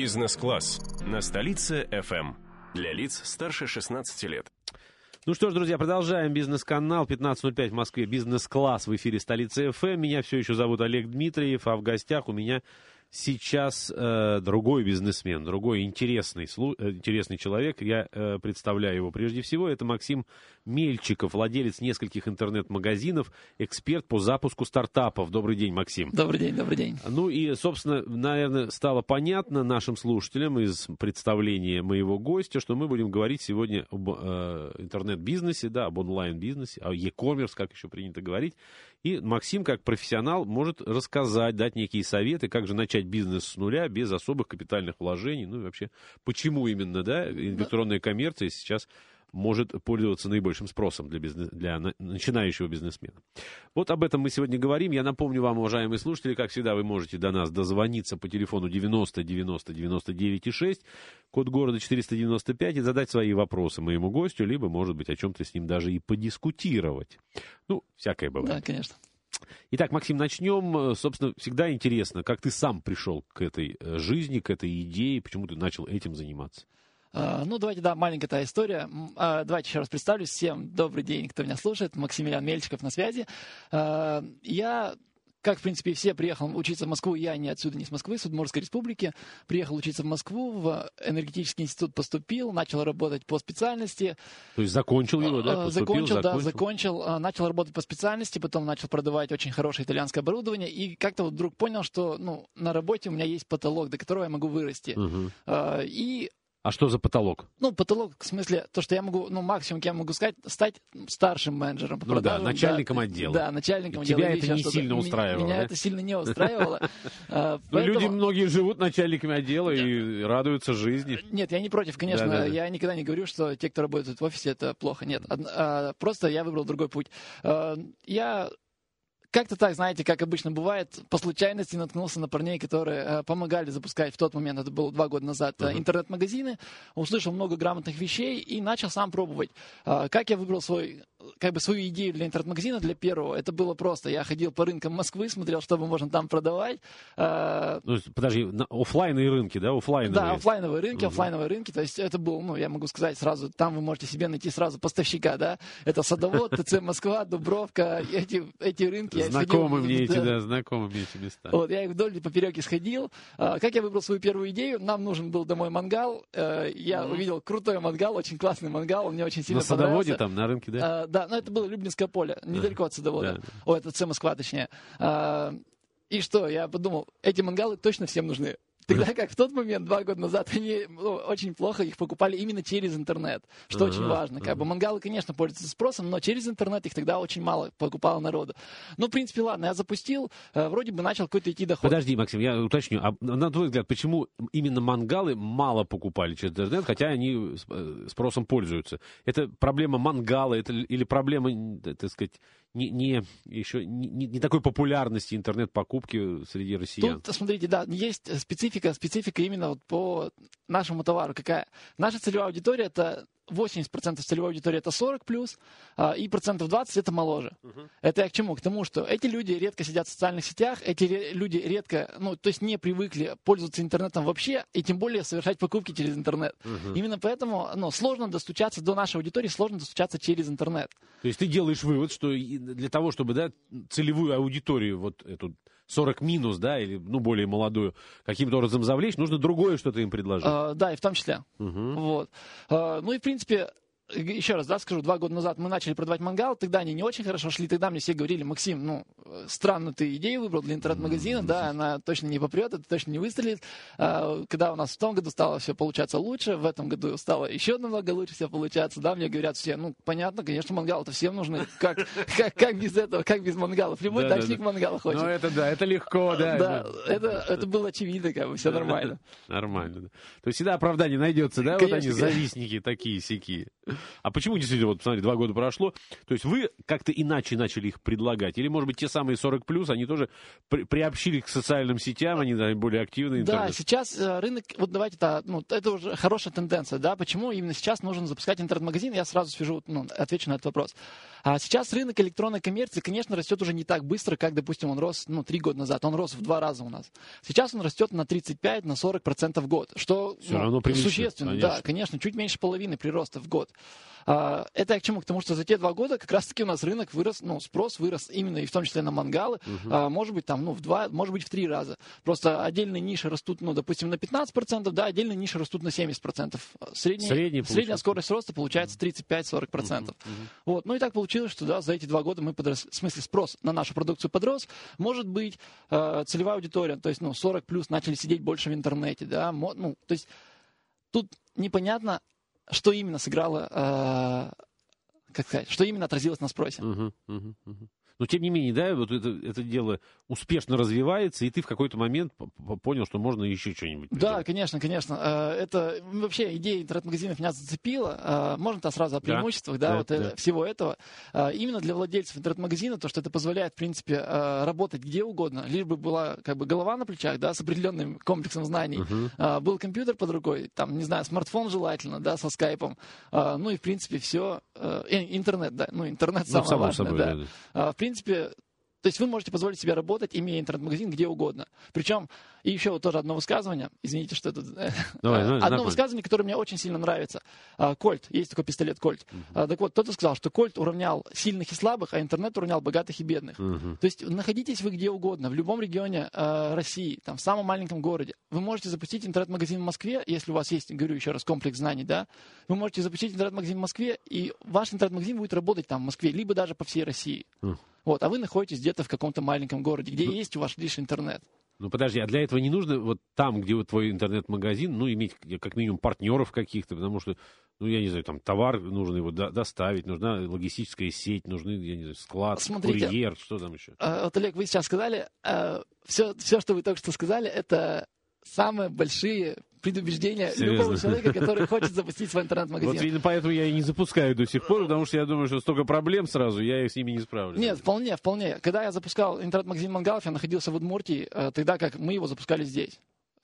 Бизнес-класс на столице FM. Для лиц старше 16 лет. Ну что ж, друзья, продолжаем бизнес-канал 15.05 в Москве. Бизнес-класс в эфире столицы ФМ. Меня все еще зовут Олег Дмитриев, а в гостях у меня сейчас э, другой бизнесмен, другой интересный, э, интересный человек. Я э, представляю его прежде всего. Это Максим Мельчиков, владелец нескольких интернет-магазинов, эксперт по запуску стартапов. Добрый день, Максим. Добрый день, добрый день. Ну и, собственно, наверное, стало понятно нашим слушателям из представления моего гостя, что мы будем говорить сегодня об э, интернет-бизнесе, да, об онлайн-бизнесе, о e-commerce, как еще принято говорить. И Максим, как профессионал, может рассказать, дать некие советы, как же начать бизнес с нуля, без особых капитальных вложений. Ну и вообще, почему именно, да, электронная коммерция сейчас может пользоваться наибольшим спросом для, бизнес, для начинающего бизнесмена. Вот об этом мы сегодня говорим. Я напомню вам, уважаемые слушатели, как всегда, вы можете до нас дозвониться по телефону 90 90 99 и 6, код города 495, и задать свои вопросы моему гостю, либо, может быть, о чем-то с ним даже и подискутировать. Ну, всякое бывает. Да, конечно. Итак, Максим, начнем. Собственно, всегда интересно, как ты сам пришел к этой э, жизни, к этой идее, почему ты начал этим заниматься? А, ну, давайте, да, маленькая та история. А, давайте еще раз представлюсь. Всем добрый день, кто меня слушает. Максимилиан Мельчиков на связи. А, я как, в принципе, все, приехал учиться в Москву. Я не отсюда, не с Москвы, с Удмуртской республики. Приехал учиться в Москву, в энергетический институт поступил, начал работать по специальности. То есть закончил его, да? Поступил, закончил, закончил, да, закончил. Начал работать по специальности, потом начал продавать очень хорошее итальянское оборудование. И как-то вот вдруг понял, что ну, на работе у меня есть потолок, до которого я могу вырасти. Угу. И а что за потолок? Ну, потолок, в смысле, то, что я могу, ну, максимум, я могу сказать, стать старшим менеджером по ну, продажам. да, начальником да, отдела. Да, начальником отдела. Тебя это не сильно устраивало, Меня да? это сильно не устраивало. А, ну, люди многие живут начальниками отдела и радуются жизни. Нет, я не против, конечно. Я никогда не говорю, что те, кто работает в офисе, это плохо. Нет, а, просто я выбрал другой путь. А, я как-то так, знаете, как обычно бывает, по случайности наткнулся на парней, которые э, помогали запускать в тот момент, это было два года назад, uh-huh. интернет-магазины, услышал много грамотных вещей и начал сам пробовать. Э, как я выбрал свой как бы свою идею для интернет-магазина, для первого, это было просто. Я ходил по рынкам Москвы, смотрел, что можно там продавать. Э, ну, подожди, офлайновые рынки, да? Офлайновые. Да, офлайновые рынки, угу. офлайновые рынки. То есть это был, ну, я могу сказать сразу, там вы можете себе найти сразу поставщика, да? Это Садовод, ТЦ Москва, Дубровка, эти, эти рынки. Знакомы мне эти, да, знакомы мне эти места. Вот, я их вдоль и поперек исходил. А, как я выбрал свою первую идею? Нам нужен был домой мангал. Э, я увидел крутой мангал, очень классный мангал, он мне очень сильно понравился. На Садоводе там, на рынке, да? А, да, но это было Люблинское поле, недалеко от садовода. Да. О, это С Москва, точнее. А, и что, я подумал, эти мангалы точно всем нужны. Тогда как в тот момент, два года назад, они ну, очень плохо их покупали именно через интернет, что uh-huh, очень важно. Как uh-huh. бы мангалы, конечно, пользуются спросом, но через интернет их тогда очень мало покупало народу. Ну, в принципе, ладно, я запустил, э, вроде бы начал какой-то идти доход. Подожди, Максим, я уточню. А на твой взгляд, почему именно мангалы мало покупали через интернет, хотя они э, спросом пользуются? Это проблема мангала, это или проблема, так сказать, не, не, еще не, не такой популярности интернет-покупки среди россиян. Тут, смотрите, да, есть специфика, специфика именно вот по нашему товару. Какая? Наша целевая аудитория это 80% целевой аудитории это 40 плюс, а, и процентов 20 это моложе. Uh-huh. Это я к чему? К тому, что эти люди редко сидят в социальных сетях, эти люди редко, ну, то есть не привыкли пользоваться интернетом вообще, и тем более совершать покупки через интернет. Uh-huh. Именно поэтому ну, сложно достучаться до нашей аудитории, сложно достучаться через интернет. То есть ты делаешь вывод, что для того, чтобы да, целевую аудиторию, вот эту 40 минус, да, или, ну, более молодую, каким-то образом завлечь, нужно другое что-то им предложить. А, да, и в том числе. Угу. Вот. А, ну и, в принципе, еще раз, да, скажу, два года назад мы начали продавать мангал, тогда они не очень хорошо шли, тогда мне все говорили, Максим, ну, странно ты идею выбрал для интернет-магазина, да, она точно не попрет, это точно не выстрелит. А, когда у нас в том году стало все получаться лучше, в этом году стало еще намного лучше все получаться, да, мне говорят все, ну, понятно, конечно, мангал это всем нужны, как, как, как без этого, как без мангалов, любой да, тачник да, мангала хочет. Ну, это да, это легко, да. Да, это, это было очевидно, как бы, все нормально. Нормально, да. То есть всегда оправдание найдется, да, вот они, завистники такие, сякие. А почему действительно, вот, посмотри, два года прошло, то есть вы как-то иначе начали их предлагать? Или, может быть, те самые 40 плюс, они тоже при, приобщили к социальным сетям, они да, более активны? Да, сейчас э, рынок, вот давайте, да, ну, это уже хорошая тенденция, да, почему именно сейчас нужно запускать интернет-магазин, я сразу свяжу, ну, отвечу на этот вопрос. А сейчас рынок электронной коммерции, конечно, растет уже не так быстро, как, допустим, он рос, ну, три года назад, он рос в два раза у нас. Сейчас он растет на 35, на 40 процентов в год, что Все ну, равно существенно, конечно. да, конечно, чуть меньше половины прироста в год. А, это я к чему? К тому, что за те два года как раз-таки у нас рынок вырос, ну, спрос вырос именно и в том числе на мангалы, угу. а, может быть, там, ну, в два, может быть, в три раза. Просто отдельные ниши растут, ну, допустим, на 15%, да, отдельные ниши растут на 70%. Средний, Средний средняя скорость роста получается 35-40%. Угу. Вот. Ну и так получилось, что, да, за эти два года мы подрос, в смысле, спрос на нашу продукцию подрос. Может быть, э, целевая аудитория, то есть, ну, 40 плюс начали сидеть больше в интернете, да, ну, то есть тут непонятно, что именно сыграло, э, как сказать, что именно отразилось на спросе. Uh-huh, uh-huh, uh-huh. Но тем не менее, да, вот это, это дело успешно развивается, и ты в какой-то момент понял, что можно еще что-нибудь. Да, конечно, конечно. Э, это вообще идея интернет-магазинов меня зацепила. Э, можно-то сразу о преимуществах, да, да, вот да. всего этого. Именно для владельцев интернет-магазина то, что это позволяет, в принципе, работать где угодно, лишь бы была как бы голова на плечах, да, с определенным комплексом знаний, uh-huh. был компьютер под рукой, там, не знаю, смартфон желательно, да, со скайпом, ну и в принципе все, интернет, да, ну интернет ну, самое важное, собой, да. да. В принципе, то есть вы можете позволить себе работать, имея интернет-магазин где угодно. Причем, и еще вот тоже одно высказывание, извините, что это... Давай, давай, одно высказывание, которое мне очень сильно нравится. А, Кольт, есть такой пистолет Кольт. Uh-huh. Так вот, кто-то сказал, что Кольт уравнял сильных и слабых, а интернет уравнял богатых и бедных. То есть находитесь вы где угодно, в любом регионе э, России, там, в самом маленьком городе. Вы можете запустить интернет-магазин в Москве, если у вас есть, говорю еще раз, комплекс знаний, да, вы можете запустить интернет-магазин в Москве, и ваш интернет-магазин будет работать там в Москве, либо даже по всей России. Uh-huh. Вот, а вы находитесь где-то в каком-то маленьком городе, где ну, есть у вас лишь интернет. Ну подожди, а для этого не нужно вот там, где вот твой интернет-магазин, ну, иметь как минимум партнеров каких-то, потому что, ну, я не знаю, там товар нужно его до- доставить, нужна логистическая сеть, нужны, я не знаю, склад, Смотрите, курьер, что там еще? Э, вот, Олег, вы сейчас сказали, все, все, что вы только что сказали, это самые большие предубеждения Серьезно? любого человека, который хочет запустить свой интернет-магазин. Вот видно, поэтому я и не запускаю до сих пор, потому что я думаю, что столько проблем сразу, я с ними не справлюсь. Нет, вполне, вполне. Когда я запускал интернет-магазин Мангалов, я находился в Удмуртии, э, тогда как мы его запускали здесь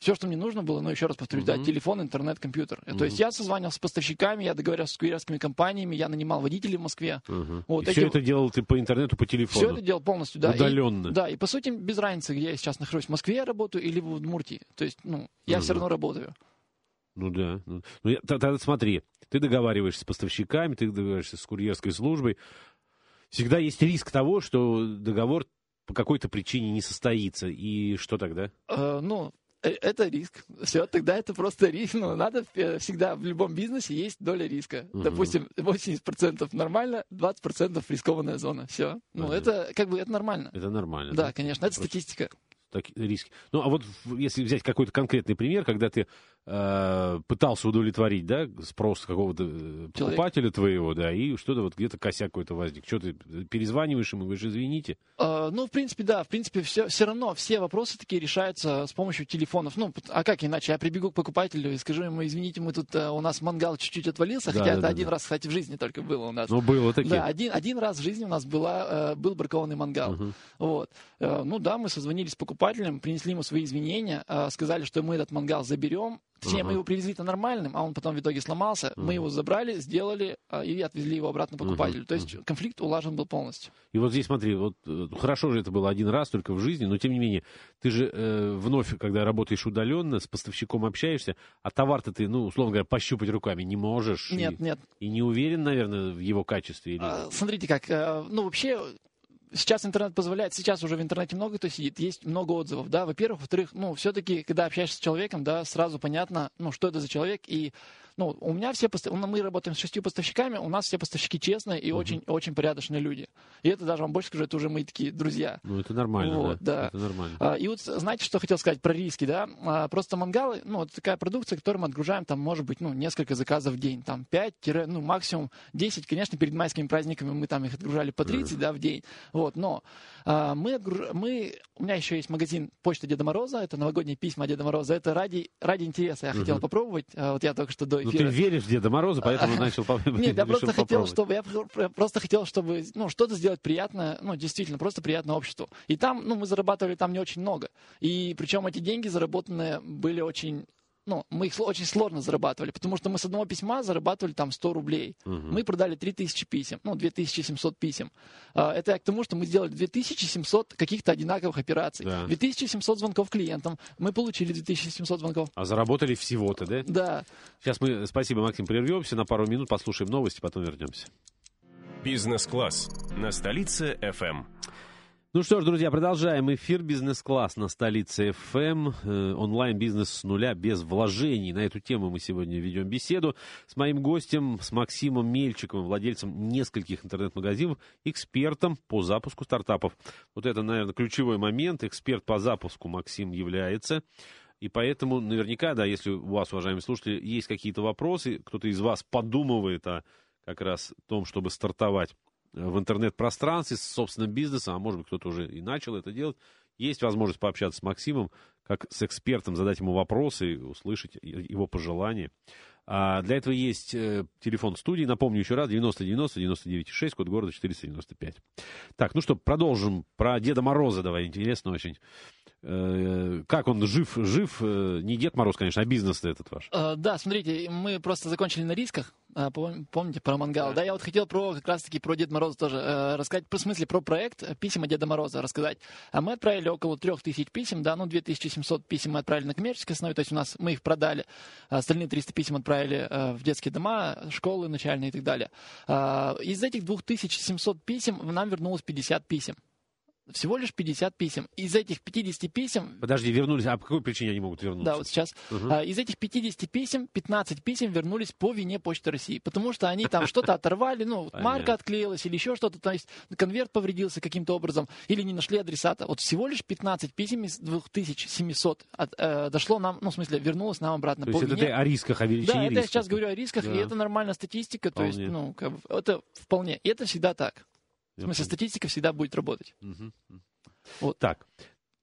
все, что мне нужно было, но еще раз повторюсь, uh-huh. да, телефон, интернет, компьютер. Uh-huh. То есть я созванивался с поставщиками, я договорился с курьерскими компаниями, я нанимал водителей в Москве. Uh-huh. Вот, и эти... все это делал ты по интернету, по телефону? Все это делал полностью, да. Удаленно? И, да, и по сути без разницы, где я сейчас нахожусь, в Москве я работаю или в Удмуртии. То есть, ну, я uh-huh. все равно работаю. Ну да. Ну, ну, тогда смотри, ты договариваешься с поставщиками, ты договариваешься с курьерской службой. Всегда есть риск того, что договор по какой-то причине не состоится. И что тогда? Uh, ну, Э, это риск. Все, тогда это просто риск. Ну, надо всегда в любом бизнесе есть доля риска. Угу. Допустим, 80% нормально, 20% рискованная зона. Все. Ну, Понятно. это как бы это нормально. Это нормально. Да, да? конечно, это просто статистика. Так, риски. Ну, а вот если взять какой-то конкретный пример, когда ты Э, пытался удовлетворить, да, спрос какого-то э, покупателя твоего, да, и что-то вот где-то косяк какой-то возник. Что ты перезваниваешь ему, говоришь, извините? Uh, ну, в принципе, да, в принципе, все, все равно все вопросы такие решаются с помощью телефонов. Ну, а как иначе? Я прибегу к покупателю и скажу ему, извините, мы тут, uh, у нас мангал чуть-чуть отвалился, да, хотя да, это да, один да. раз, кстати, в жизни только было у нас. Ну, было такие. Да, один, один раз в жизни у нас была, uh, был бракованный мангал. Uh-huh. Вот. Ну да, мы созвонились с покупателем, принесли ему свои извинения, сказали, что мы этот мангал заберем, Точнее, uh-huh. мы его привезли-то нормальным, а он потом в итоге сломался. Uh-huh. Мы его забрали, сделали а, и отвезли его обратно покупателю. Uh-huh. То есть конфликт улажен был полностью. И вот здесь смотри, вот э, хорошо же это было один раз только в жизни, но тем не менее, ты же э, вновь, когда работаешь удаленно, с поставщиком общаешься, а товар-то ты, ну, условно говоря, пощупать руками не можешь. Нет, и, нет. И не уверен, наверное, в его качестве. Или... А, смотрите как, э, ну, вообще сейчас интернет позволяет, сейчас уже в интернете много кто сидит, есть много отзывов, да, во-первых, во-вторых, ну, все-таки, когда общаешься с человеком, да, сразу понятно, ну, что это за человек, и ну, у меня все, мы работаем с шестью поставщиками, у нас все поставщики честные и очень, очень порядочные люди. И это даже вам больше скажу, это уже мы такие друзья. Ну, это нормально, вот, да. да. Это нормально. А, и вот знаете, что хотел сказать про риски, да? А, просто мангалы, ну, это такая продукция, которую мы отгружаем, там, может быть, ну, несколько заказов в день, там, 5, ну, максимум 10, конечно, перед майскими праздниками мы там их отгружали по 30, mm. да, в день, вот, но а, мы, отгруж... мы, у меня еще есть магазин Почта Деда Мороза, это новогодние письма Деда Мороза, это ради, ради интереса я mm-hmm. хотел попробовать, а, вот я только что до эфира. Ну, ты веришь в Деда Мороза, поэтому начал Нет, я просто хотел, чтобы, я просто хотел, чтобы, ну, что-то сделать приятное, ну, действительно, просто приятное обществу. И там, ну, мы зарабатывали там не очень много. И причем эти деньги заработанные были очень ну, мы их очень сложно зарабатывали, потому что мы с одного письма зарабатывали там 100 рублей. Угу. Мы продали 3000 писем, ну, 2700 писем. А, это я к тому, что мы сделали 2700 каких-то одинаковых операций. Да. 2700 звонков клиентам, мы получили 2700 звонков. А заработали всего-то, да? Да. Сейчас мы, спасибо, Максим, прервемся на пару минут, послушаем новости, потом вернемся. Бизнес-класс на столице FM. Ну что ж, друзья, продолжаем эфир «Бизнес-класс» на столице ФМ. Э, онлайн-бизнес с нуля, без вложений. На эту тему мы сегодня ведем беседу с моим гостем, с Максимом Мельчиковым, владельцем нескольких интернет-магазинов, экспертом по запуску стартапов. Вот это, наверное, ключевой момент. Эксперт по запуску Максим является. И поэтому наверняка, да, если у вас, уважаемые слушатели, есть какие-то вопросы, кто-то из вас подумывает о как раз том, чтобы стартовать в интернет-пространстве с собственным бизнесом, а может быть кто-то уже и начал это делать, есть возможность пообщаться с Максимом, как с экспертом, задать ему вопросы, услышать его пожелания. А для этого есть э, телефон студии, напомню еще раз, 9090 99 код города 495. Так, ну что, продолжим про Деда Мороза, давай, интересно очень. Э, как он жив, жив, э, не Дед Мороз, конечно, а бизнес этот ваш. Э, да, смотрите, мы просто закончили на рисках, помните про мангал, да, я вот хотел про как раз-таки про Деда Мороза тоже рассказать, в смысле про проект писем Деда Мороза рассказать. А мы отправили около 3000 писем, да, ну 2700 писем мы отправили на коммерческой основе, то есть у нас мы их продали, остальные 300 писем отправили в детские дома, школы начальные и так далее. Из этих 2700 писем нам вернулось 50 писем всего лишь 50 писем. Из этих 50 писем... Подожди, вернулись. А по какой причине они могут вернуться? Да, вот сейчас. Угу. А, из этих 50 писем 15 писем вернулись по вине Почты России. Потому что они там что-то оторвали, ну, марка отклеилась или еще что-то. То есть конверт повредился каким-то образом или не нашли адресата. Вот всего лишь 15 писем из 2700 от, э, дошло нам, ну, в смысле, вернулось нам обратно то по есть вине. это о рисках, о величине Да, это я сейчас говорю о рисках, да. и это нормальная статистика. Вполне. То есть, ну, как бы, это вполне. И это всегда так. В смысле, статистика всегда будет работать. Угу. Вот так.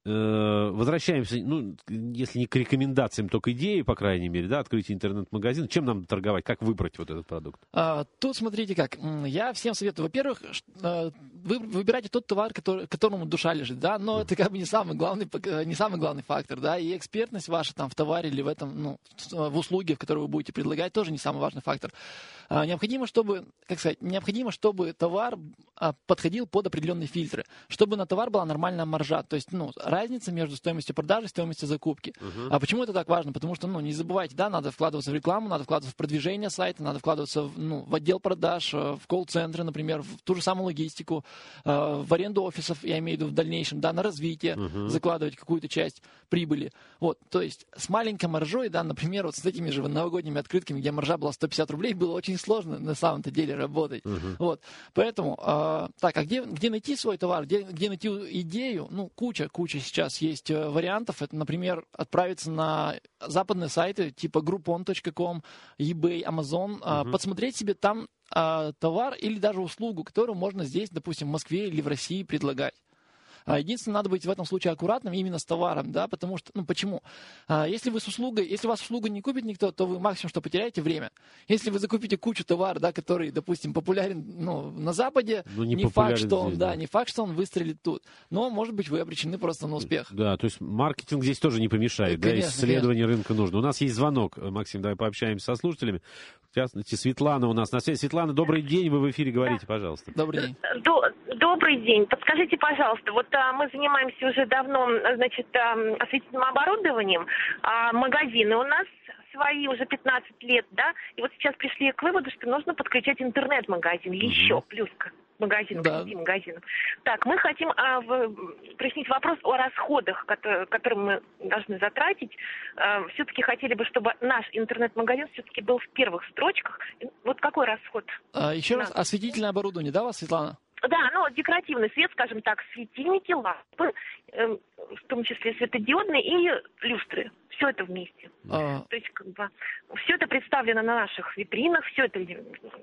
Э, возвращаемся, ну, если не к рекомендациям, то к идее, по крайней мере, да, открытие интернет-магазина. Чем нам торговать? Как выбрать вот этот продукт? А, тут смотрите как. Я всем советую. Во-первых, э, вы выбирайте тот товар, который, которому душа лежит, да, но это как бы не самый главный, э, не самый главный фактор, да, и экспертность ваша там в товаре или в этом, ну, в услуге, в которой вы будете предлагать, тоже не самый важный фактор. А, необходимо, чтобы, как сказать, необходимо, чтобы товар а, подходил под определенные фильтры, чтобы на товар была нормальная маржа, то есть, ну, разница между стоимостью продажи и стоимостью закупки. Uh-huh. А почему это так важно? Потому что, ну, не забывайте, да, надо вкладываться в рекламу, надо вкладываться в продвижение сайта, надо вкладываться в, ну, в отдел продаж, э, в колл-центры, например, в ту же самую логистику, э, в аренду офисов, я имею в виду в дальнейшем, да, на развитие, uh-huh. закладывать какую-то часть прибыли. Вот, то есть с маленькой маржой, да, например, вот с этими же новогодними открытками, где маржа была 150 рублей, было очень сложно на самом-то деле работать. Uh-huh. Вот, поэтому, э, так, а где, где найти свой товар, где, где найти идею? Ну, куча, куча сейчас есть э, вариантов. Это, например, отправиться на западные сайты типа groupon.com, eBay, Amazon, угу. подсмотреть себе там а, товар или даже услугу, которую можно здесь, допустим, в Москве или в России предлагать. А, единственное, надо быть в этом случае аккуратным именно с товаром, да, потому что, ну, почему? А, если вы с услугой, если вас услугу не купит никто, то вы максимум, что потеряете время. Если вы закупите кучу товара, да, который, допустим, популярен, ну, на Западе, ну, не, не факт, что он, здесь, да, да, не факт, что он выстрелит тут. Но, может быть, вы обречены просто на успех. Да, то есть маркетинг здесь тоже не помешает, конечно, да, исследование конечно. рынка нужно. У нас есть звонок, Максим, давай пообщаемся со слушателями. В частности, Светлана у нас на связи. Светлана, добрый день, вы в эфире говорите, пожалуйста. Добрый день. Добрый день. Подскажите, пожалуйста, вот мы занимаемся уже давно, значит, а, осветительным оборудованием. А, магазины у нас свои уже 15 лет, да, и вот сейчас пришли к выводу, что нужно подключать интернет-магазин еще, угу. плюс к магазинам, да. к магазинам. Так, мы хотим а, в, прояснить вопрос о расходах, которые, которые мы должны затратить. А, все-таки хотели бы, чтобы наш интернет-магазин все-таки был в первых строчках. Вот какой расход? А, еще раз, осветительное оборудование, да, вас, Светлана? Да, ну, декоративный свет, скажем так, светильники, лампы, э, в том числе светодиодные и люстры. Все это вместе. А... То есть, как бы, все это представлено на наших витринах, все это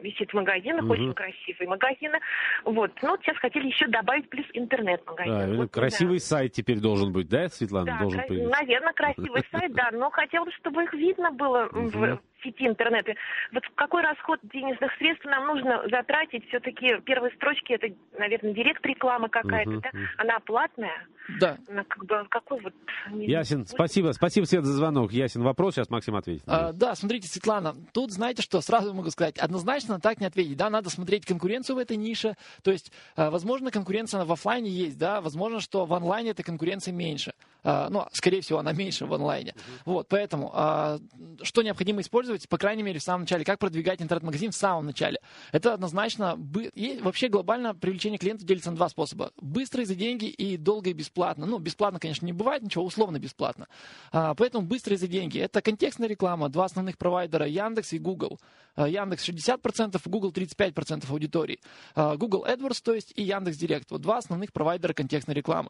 висит в магазинах, угу. очень красивые магазины. Вот. Ну, вот сейчас хотели еще добавить плюс интернет-магазин. Да, вот, красивый да. сайт теперь должен быть, да, Светлана? Да, должен кра- наверное, красивый сайт, да, но хотелось, чтобы их видно было в сети интернета. Вот какой расход денежных средств нам нужно затратить? Все-таки первые строчки это, наверное, директ рекламы какая-то, да? Она платная. Да. Она как бы какой вот... Ясен, спасибо. Спасибо, Свет, за звонок. Ясен вопрос. Сейчас Максим ответит. А, да, смотрите, Светлана, тут знаете что, сразу могу сказать, однозначно так не ответить. Да, надо смотреть конкуренцию в этой нише. То есть, а, возможно, конкуренция в офлайне есть, да, возможно, что в онлайне эта конкуренция меньше. А, ну, скорее всего, она меньше в онлайне. Uh-huh. Вот, поэтому а, что необходимо использовать, по крайней мере, в самом начале, как продвигать интернет-магазин в самом начале. Это однозначно, бы... и вообще глобально привлечение клиентов делится на два способа. Быстро и за деньги и долго и бесплатно. Ну, бесплатно, конечно, не бывает ничего, условно бесплатно. А, поэтому быстро и за деньги. Это контекстная реклама, два основных провайдера, Яндекс и Google. А, Яндекс 60%, Google 35% аудитории. А, Google AdWords, то есть, и Яндекс Директ. Вот два основных провайдера контекстной рекламы.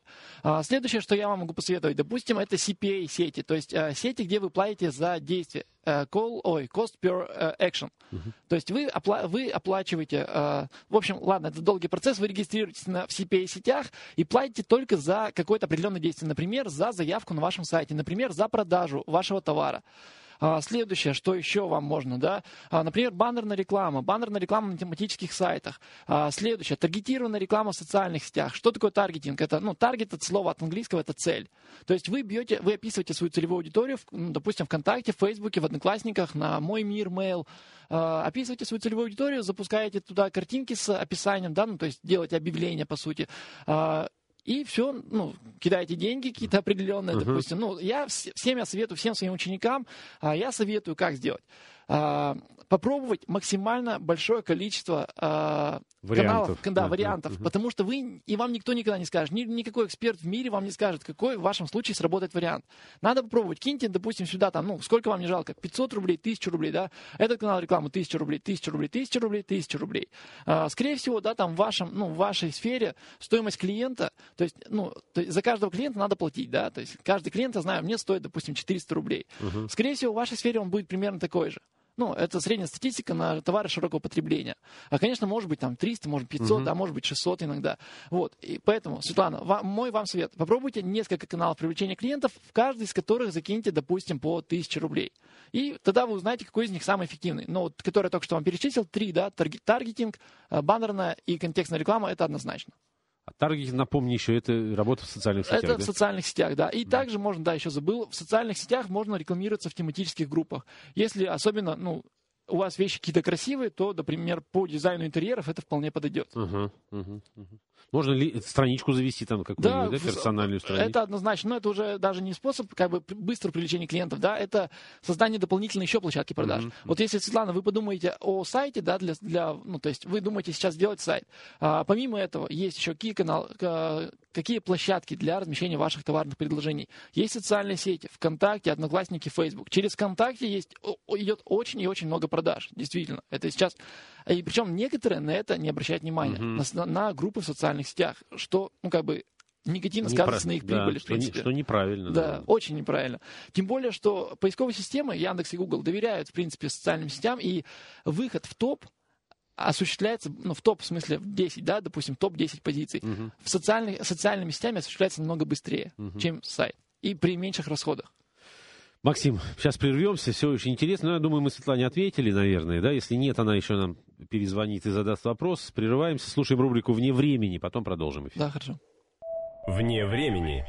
Следующее, что я вам могу посоветовать, допустим, это CPA сети, то есть сети, где вы платите за действие. Call, ой, cost per action. Uh-huh. То есть вы, опла- вы оплачиваете, в общем, ладно, это долгий процесс, вы регистрируетесь на, в CPA-сетях и платите только за какое-то определенное действие, например, за заявку на вашем сайте, например, за продажу вашего товара. А, следующее, что еще вам можно, да, а, например, баннерная реклама, баннерная реклама на тематических сайтах. А, следующее, таргетированная реклама в социальных сетях. Что такое таргетинг? Это, ну, таргет от слова от английского, это цель. То есть вы бьете, вы описываете свою целевую аудиторию, ну, допустим, ВКонтакте, в Фейсбуке, в Одноклассниках, на Мой Мир, Mail, описываете свою целевую аудиторию, запускаете туда картинки с описанием, да, ну, то есть делаете объявление, по сути, и все, ну, кидаете деньги какие-то определенные, uh-huh. допустим. Ну, я всем я советую, всем своим ученикам, а, я советую, как сделать. Попробовать максимально большое количество а, вариантов. каналов, да, вариантов, uh-huh. потому что вы и вам никто никогда не скажет, ни, никакой эксперт в мире вам не скажет, какой в вашем случае сработает вариант. Надо попробовать, киньте, допустим, сюда там, ну, сколько вам не жалко, 500 рублей, 1000 рублей, да, этот канал рекламы 1000 рублей, 1000 рублей, 1000 рублей, 1000 рублей. А, скорее всего, да, там в вашем, ну, в вашей сфере стоимость клиента, то есть, ну, то есть за каждого клиента надо платить, да, то есть каждый клиент, я знаю, мне стоит, допустим, 400 рублей. Uh-huh. Скорее всего, в вашей сфере он будет примерно такой же. Ну, это средняя статистика на товары широкого потребления. А, конечно, может быть там 300, может быть 500, угу. да, может быть 600 иногда. Вот. И поэтому, Светлана, вам, мой вам совет. Попробуйте несколько каналов привлечения клиентов, в каждый из которых закиньте, допустим, по 1000 рублей. И тогда вы узнаете, какой из них самый эффективный. Ну, вот, который я только что вам перечислил, три, да, таргетинг, э, баннерная и контекстная реклама, это однозначно. А таргетинг, напомни еще, это работа в социальных сетях, Это да? в социальных сетях, да. И да. также можно, да, еще забыл, в социальных сетях можно рекламироваться в тематических группах. Если особенно, ну, у вас вещи какие-то красивые, то, например, по дизайну интерьеров это вполне подойдет. Uh-huh, uh-huh, uh-huh. Можно ли страничку завести там какую-нибудь, да, да, персональную страницу? Это однозначно, но это уже даже не способ как бы быстрого привлечения клиентов, да, это создание дополнительной еще площадки продаж. Mm-hmm. Вот если, Светлана, вы подумаете о сайте, да, для, для ну, то есть вы думаете сейчас сделать сайт. А, помимо этого, есть еще какие каналы, какие площадки для размещения ваших товарных предложений. Есть социальные сети, ВКонтакте, Одноклассники, Facebook. Через ВКонтакте есть, идет очень и очень много продаж, действительно. Это сейчас и причем некоторые на это не обращают внимания, mm-hmm. на, на группы в социальных сетях, что, ну, как бы, негативно сказывается на их прибыли, да. Что, что неправильно. Да, да, очень неправильно. Тем более, что поисковые системы Яндекс и Google доверяют, в принципе, социальным сетям, и выход в топ осуществляется, ну, в топ, в смысле, в 10, да, допустим, топ-10 позиций, угу. в социальных, социальными сетями осуществляется намного быстрее, угу. чем сайт, и при меньших расходах. Максим, сейчас прервемся, все очень интересно. Но я думаю, мы Светлане ответили, наверное, да? Если нет, она еще нам перезвонит и задаст вопрос. Прерываемся, слушаем рубрику «Вне времени», потом продолжим эфир. Да, хорошо. «Вне времени».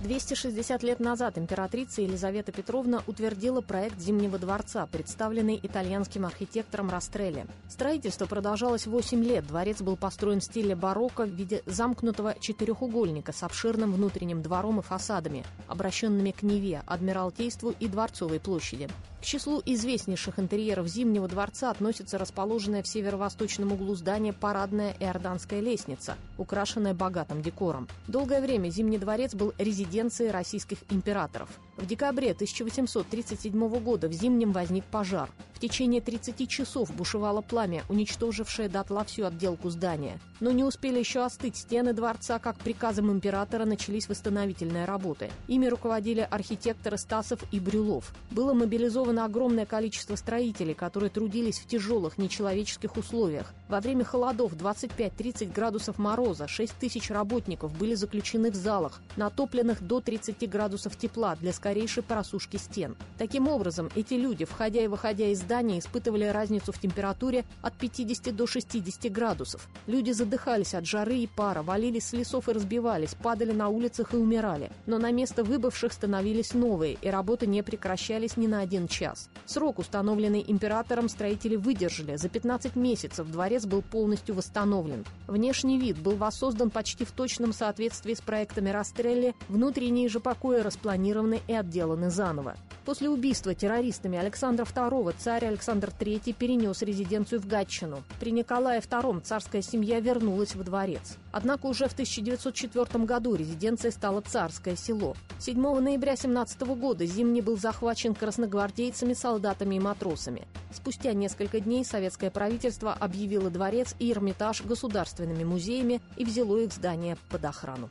260 лет назад императрица Елизавета Петровна утвердила проект Зимнего дворца, представленный итальянским архитектором Растрелли. Строительство продолжалось 8 лет. Дворец был построен в стиле барокко в виде замкнутого четырехугольника с обширным внутренним двором и фасадами, обращенными к Неве, Адмиралтейству и Дворцовой площади. К числу известнейших интерьеров Зимнего дворца относится расположенная в северо-восточном углу здания парадная иорданская лестница, украшенная богатым декором. Долгое время Зимний дворец был резиденцией российских императоров. В декабре 1837 года в Зимнем возник пожар. В течение 30 часов бушевало пламя, уничтожившее дотла всю отделку здания. Но не успели еще остыть стены дворца, как приказом императора начались восстановительные работы. Ими руководили архитекторы Стасов и Брюлов. Было мобилизовано огромное количество строителей, которые трудились в тяжелых нечеловеческих условиях. Во время холодов 25-30 градусов мороза 6 тысяч работников были заключены в залах, натопленных до 30 градусов тепла для скорейшей просушки стен. Таким образом, эти люди, входя и выходя из здания, испытывали разницу в температуре от 50 до 60 градусов. Люди задыхались от жары и пара, валились с лесов и разбивались, падали на улицах и умирали. Но на место выбывших становились новые, и работы не прекращались ни на один час. Срок, установленный императором, строители выдержали. За 15 месяцев дворец был полностью восстановлен. Внешний вид был воссоздан почти в точном соответствии с проектами Растрелли, внутренние же покои распланированы и отделаны заново. После убийства террористами Александра II царь Александр III перенес резиденцию в Гатчину. При Николае II царская семья вернулась в дворец. Однако уже в 1904 году резиденцией стало Царское село. 7 ноября 17 года Зимний был захвачен красногвардейцами, солдатами и матросами. Спустя несколько дней советское правительство объявило дворец и Эрмитаж государственными музеями и взяло их здание под охрану.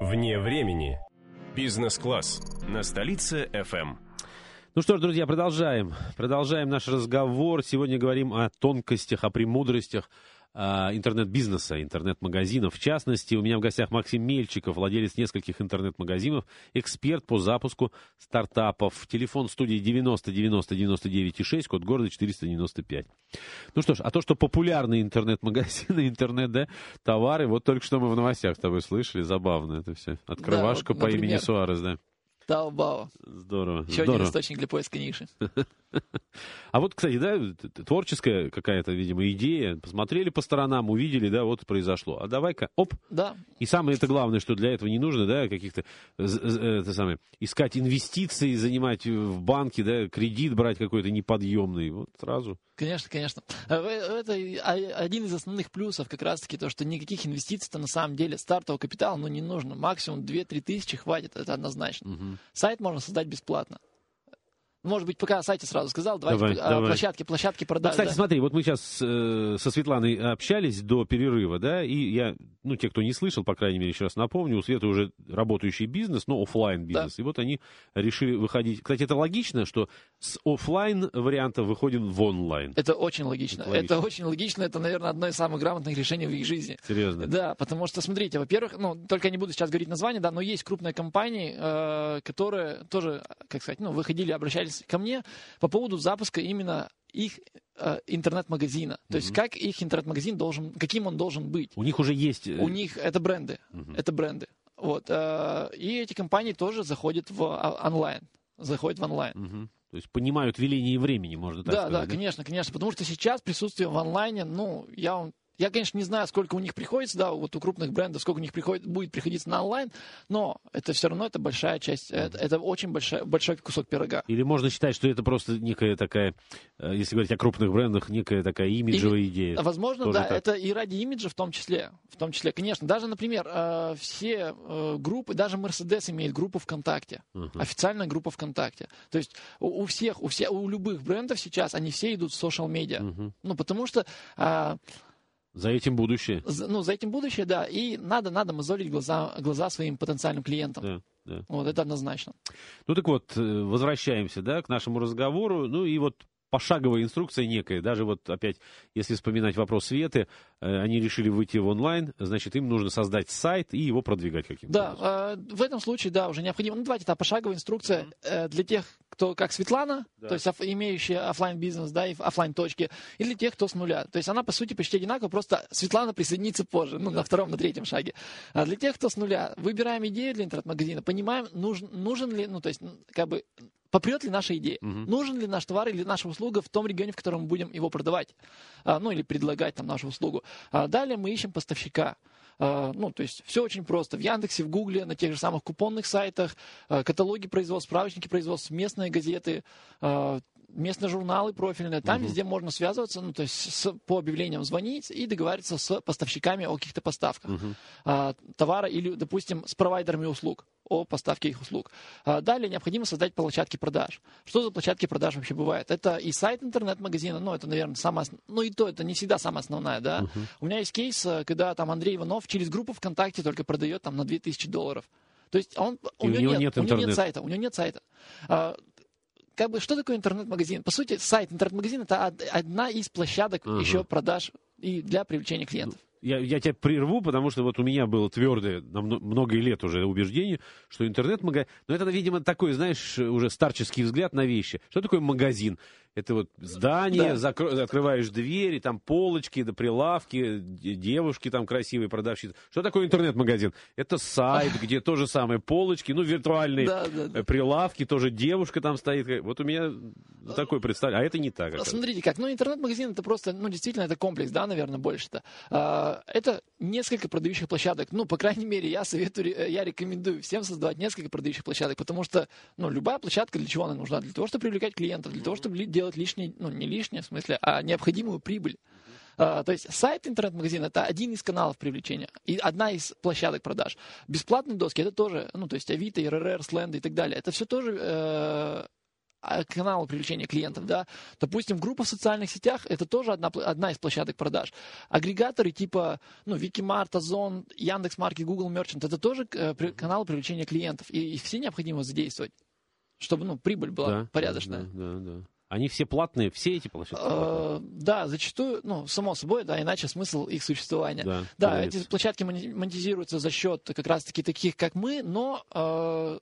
Вне времени. Бизнес-класс на столице FM. Ну что ж, друзья, продолжаем. Продолжаем наш разговор. Сегодня говорим о тонкостях, о премудростях интернет-бизнеса, интернет-магазинов. В частности, у меня в гостях Максим Мельчиков, владелец нескольких интернет-магазинов, эксперт по запуску стартапов. Телефон студии 90 90 99 6, код города 495. Ну что ж, а то, что популярные интернет-магазины, интернет, да, товары, вот только что мы в новостях с тобой слышали, забавно это все. Открывашка да, вот, по имени Суарес, да. Таобао. Здорово. Еще здорово. один источник для поиска ниши. А вот, кстати, да, творческая какая-то, видимо, идея. Посмотрели по сторонам, увидели, да, вот произошло. А давай-ка, оп. Да. И самое это главное, что для этого не нужно, да, каких-то, это самое, искать инвестиции, занимать в банке, да, кредит брать какой-то неподъемный. Вот сразу. Конечно, конечно. Э, это один из основных плюсов как раз-таки то, что никаких инвестиций-то на самом деле стартового капитала ну, не нужно. Максимум 2-3 тысячи хватит, это однозначно. Угу. Сайт можно создать бесплатно. Может быть, пока о сайте сразу сказал. Давайте давай, о давай. площадке, площадке продаж. Ну, кстати, да. смотри, вот мы сейчас э, со Светланой общались до перерыва, да, и я, ну, те, кто не слышал, по крайней мере, еще раз напомню, у Светы уже работающий бизнес, но офлайн бизнес. Да. И вот они решили выходить. Кстати, это логично, что с офлайн варианта выходим в онлайн. Это очень логично. Это, логично. это очень логично. Это, наверное, одно из самых грамотных решений в их жизни. Серьезно? Да, потому что, смотрите, во-первых, ну, только я не буду сейчас говорить название, да, но есть крупные компании, э, которые тоже, как сказать, ну, выходили, обращались ко мне по поводу запуска именно их э, интернет-магазина. Mm-hmm. То есть как их интернет-магазин должен, каким он должен быть. У них уже есть... Э, У них это бренды. Mm-hmm. Это бренды. Вот. Э, и эти компании тоже заходят в а, онлайн. Заходят в онлайн. Mm-hmm. То есть понимают веление времени, можно так да, сказать. Да, да, конечно, конечно. Потому что сейчас присутствие в онлайне, ну, я вам я, конечно, не знаю, сколько у них приходится, да, вот у крупных брендов, сколько у них приходит, будет приходиться на онлайн, но это все равно это большая часть, это, это очень большая, большой кусок пирога. Или можно считать, что это просто некая такая, э, если говорить о крупных брендах, некая такая имиджевая и, идея. Возможно, Тоже да, так. это и ради имиджа в том числе, в том числе, конечно. Даже, например, э, все э, группы, даже Mercedes имеет группу ВКонтакте, uh-huh. официальная группа ВКонтакте. То есть у, всех, у всех, у любых брендов сейчас они все идут в социал медиа, uh-huh. ну потому что а, за этим будущее. За, ну, за этим будущее, да. И надо, надо мозолить глаза, глаза своим потенциальным клиентам. Да, да. Вот это однозначно. Ну так вот, э, возвращаемся, да, к нашему разговору. Ну и вот пошаговая инструкция некая. Даже вот опять, если вспоминать вопрос Светы, э, они решили выйти в онлайн, значит, им нужно создать сайт и его продвигать каким-то Да, образом. в этом случае, да, уже необходимо. Ну, давайте, это пошаговая инструкция mm-hmm. для тех, кто как Светлана, да. то есть имеющая офлайн бизнес, да, и офлайн точки, или тех, кто с нуля. То есть она, по сути, почти одинакова, просто Светлана присоединится позже, ну, на втором, на третьем шаге. А для тех, кто с нуля, выбираем идею для интернет-магазина, понимаем, нужен, нужен ли, ну, то есть, как бы, попрет ли наша идея, угу. нужен ли наш товар или наша услуга в том регионе, в котором мы будем его продавать, а, ну или предлагать там нашу услугу. А далее мы ищем поставщика. А, ну, то есть все очень просто. В Яндексе, в Гугле, на тех же самых купонных сайтах, каталоги производств, справочники производств, местные газеты, местные журналы профильные, там угу. везде можно связываться, ну, то есть с, по объявлениям звонить и договариваться с поставщиками о каких-то поставках угу. товара или, допустим, с провайдерами услуг. О поставке их услуг. А далее необходимо создать площадки продаж. Что за площадки продаж вообще бывает? Это и сайт интернет-магазина, ну, это, наверное, самое, ну, и то, это не всегда самое основное, да. Uh-huh. У меня есть кейс, э, когда там Андрей Иванов через группу ВКонтакте только продает там на 2000 долларов. То есть он, у, него нет, нет, у него нет сайта, у него нет сайта. А, как бы, что такое интернет-магазин? По сути, сайт интернет-магазин это одна из площадок uh-huh. еще продаж и для привлечения клиентов я, я тебя прерву, потому что вот у меня было твердое на много лет уже убеждение, что интернет-магазин... Но это, видимо, такой, знаешь, уже старческий взгляд на вещи. Что такое магазин? Это вот здание, да. закро... открываешь двери, там полочки, да, прилавки, девушки там красивые, продавщицы. Что такое интернет-магазин? Это сайт, где то же самое, полочки, ну, виртуальные да, да, да. прилавки, тоже девушка там стоит. Вот у меня такое представление. А это не так. Смотрите как. Ну, интернет-магазин это просто, ну, действительно, это комплекс, да, наверное, больше-то. А, это несколько продающих площадок. Ну, по крайней мере, я советую, э, я рекомендую всем создавать несколько продающих площадок, потому что, ну, любая площадка для чего она нужна? Для того, чтобы привлекать клиентов, для того, чтобы делать делать лишнее, ну не лишнее в смысле, а необходимую прибыль. Uh, то есть сайт интернет-магазина это один из каналов привлечения и одна из площадок продаж. Бесплатные доски это тоже, ну то есть Авито, РРР, Сленды и так далее. Это все тоже uh, каналы привлечения клиентов, да. Допустим, группа в социальных сетях это тоже одна, одна из площадок продаж. Агрегаторы типа, ну, Викимарт, Озон, Яндекс.Маркет, Google Merchant это тоже uh, каналы привлечения клиентов. И, и все необходимо задействовать, чтобы, ну, прибыль была да, порядочная. Да, да, да. Они все платные, все эти площадки? Э, да, зачастую, ну, само собой, да, иначе смысл их существования. Да, да эти площадки монетизируются за счет как раз-таки таких, как мы, но э,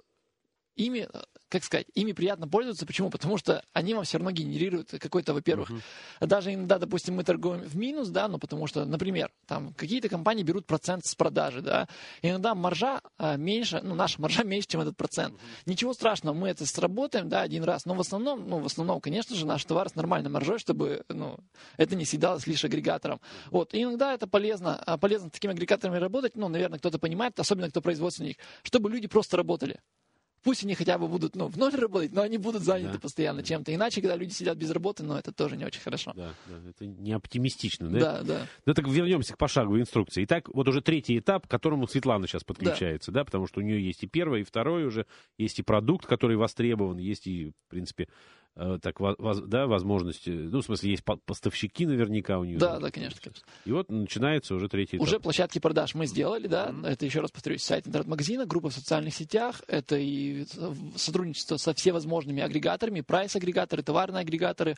ими, как сказать, ими приятно пользоваться. Почему? Потому что они вам все равно генерируют какой-то, во-первых, uh-huh. даже иногда, допустим, мы торгуем в минус, да, но потому что, например, там какие-то компании берут процент с продажи, да, иногда маржа а, меньше, ну, наша маржа меньше, чем этот процент. Uh-huh. Ничего страшного, мы это сработаем, да, один раз, но в основном, ну, в основном, конечно же, наш товар с нормальной маржой, чтобы, ну, это не съедалось лишь агрегатором. Вот, и иногда это полезно, а, полезно с такими агрегаторами работать, ну, наверное, кто-то понимает, особенно кто производственник, чтобы люди просто работали. Пусть они хотя бы будут ну, в ноль работать, но они будут заняты да. постоянно чем-то. Иначе, когда люди сидят без работы, ну, это тоже не очень хорошо. Да, да это не оптимистично, да? Да, да. Ну, так вернемся к пошаговой инструкции. Итак, вот уже третий этап, к которому Светлана сейчас подключается, да, да потому что у нее есть и первый, и второй уже, есть и продукт, который востребован, есть и, в принципе, так, воз, да, возможности, ну, в смысле, есть поставщики наверняка у нее. Да, да, конечно, конечно. И вот начинается уже третий этап. Уже площадки продаж мы сделали, да, mm-hmm. это, еще раз повторюсь, сайт интернет-магазина, группа в социальных сетях, это и сотрудничество со всевозможными агрегаторами, прайс-агрегаторы, товарные агрегаторы,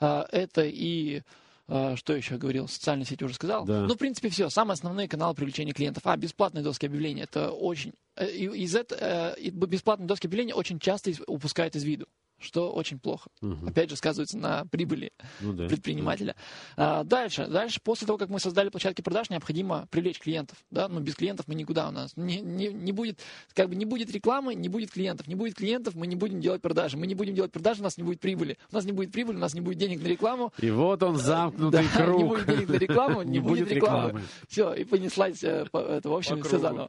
а, это и а, что еще говорил? Социальные сети уже сказал. Да. Ну, в принципе, все. Самые основные каналы привлечения клиентов. А, бесплатные доски объявлений. Это очень... Э, из этого, э, бесплатные доски объявлений очень часто упускают из виду что очень плохо. Угу. Опять же, сказывается на прибыли ну, да, предпринимателя. Да. А, дальше, дальше, после того, как мы создали площадки продаж, необходимо привлечь клиентов. Да? Но без клиентов мы никуда у нас. Не, не, не, будет, как бы не будет рекламы, не будет клиентов. Не будет клиентов, мы не будем делать продажи. Мы не будем делать продажи, у нас не будет прибыли. У нас не будет прибыли, у нас не будет денег на рекламу. И вот он замкнутый да, круг. Не будет денег на рекламу, не, будет рекламы. Все, и понеслась э, это, в общем, все заново.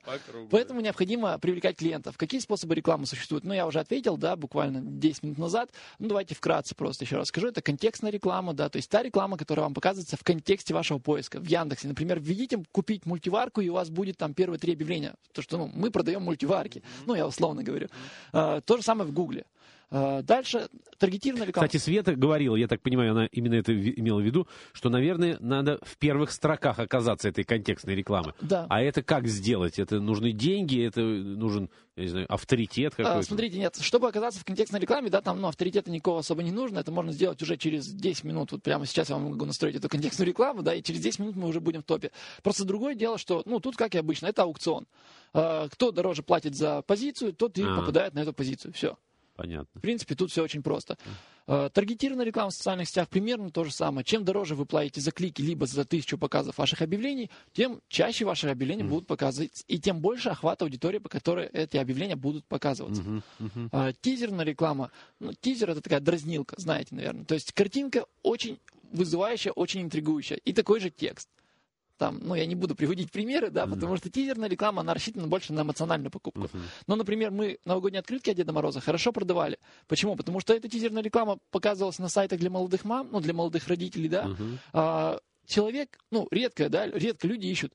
Поэтому необходимо привлекать клиентов. Какие способы рекламы существуют? Ну, я уже ответил, да, буквально 10 минут назад. Ну, давайте вкратце просто еще раз скажу. Это контекстная реклама, да, то есть та реклама, которая вам показывается в контексте вашего поиска. В Яндексе, например, введите купить мультиварку, и у вас будет там первые три объявления. То, что ну, мы продаем мультиварки. Ну, я условно говорю. А, то же самое в Гугле. А, дальше таргетированная реклама. Кстати, Света говорила, я так понимаю, она именно это имела в виду, что, наверное, надо в первых строках оказаться этой контекстной рекламы. Да. А это как сделать? Это нужны деньги, это нужен, я не знаю, авторитет а, какой-то? А, смотрите, нет, чтобы оказаться в контекстной рекламе, да, там, ну, авторитета никакого особо не нужно, это можно сделать уже через 10 минут. Вот прямо сейчас я вам могу настроить эту контекстную рекламу, да, и через 10 минут мы уже будем в топе. Просто другое дело, что, ну, тут, как и обычно, это аукцион. А, кто дороже платит за позицию, тот и а. попадает на эту позицию. Все. Понятно. В принципе, тут все очень просто. Uh, таргетированная реклама в социальных сетях примерно то же самое. Чем дороже вы платите за клики, либо за тысячу показов ваших объявлений, тем чаще ваши объявления mm. будут показывать, и тем больше охват аудитории, по которой эти объявления будут показываться. Mm-hmm. Mm-hmm. Тизерная реклама. Ну, тизер это такая дразнилка, знаете, наверное. То есть картинка очень вызывающая, очень интригующая. И такой же текст там, ну, я не буду приводить примеры, да, mm-hmm. потому что тизерная реклама, она рассчитана больше на эмоциональную покупку. Mm-hmm. Но, например, мы новогодние открытки от Деда Мороза хорошо продавали. Почему? Потому что эта тизерная реклама показывалась на сайтах для молодых мам, ну, для молодых родителей, да. Mm-hmm. А, человек, ну, редко, да, редко люди ищут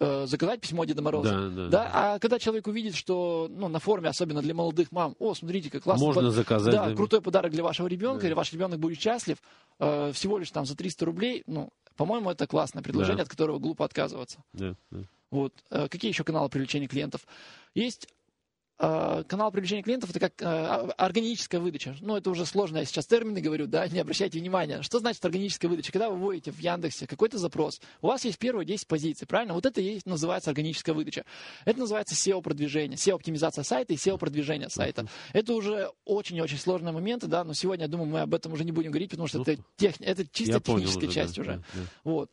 э, заказать письмо Деда Мороза. Да, да, да. А когда человек увидит, что, ну, на форуме, особенно для молодых мам, о, смотрите, как классно. Можно под... заказать. Да, да, крутой подарок для вашего ребенка, да. или ваш ребенок будет счастлив, э, всего лишь там за 300 рублей, ну, по-моему, это классное предложение, да. от которого глупо отказываться. Да, да. Вот. Э, какие еще каналы привлечения клиентов? Есть канал привлечения клиентов это как э, органическая выдача. Ну, это уже сложно, я сейчас термины говорю, да, не обращайте внимания. Что значит органическая выдача? Когда вы вводите в Яндексе какой-то запрос, у вас есть первые 10 позиций, правильно? Вот это и есть, называется органическая выдача. Это называется SEO-продвижение, SEO-оптимизация сайта и SEO-продвижение сайта. Это уже очень-очень сложные моменты, да, но сегодня, я думаю, мы об этом уже не будем говорить, потому что это, тех... это чисто техническая уже, часть да, уже. Да, да. Вот.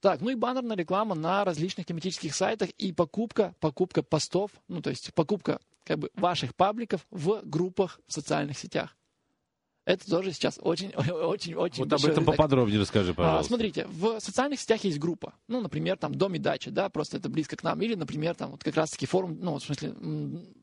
Так, ну и баннерная реклама на различных тематических сайтах и покупка, покупка постов, ну то есть покупка как бы ваших пабликов в группах в социальных сетях. Это тоже сейчас очень, очень, очень. Вот об этом рынок. поподробнее расскажи, а, пожалуйста. А, смотрите, в социальных сетях есть группа. Ну, например, там дом и дача, да, просто это близко к нам. Или, например, там вот как раз-таки форум, ну, в смысле,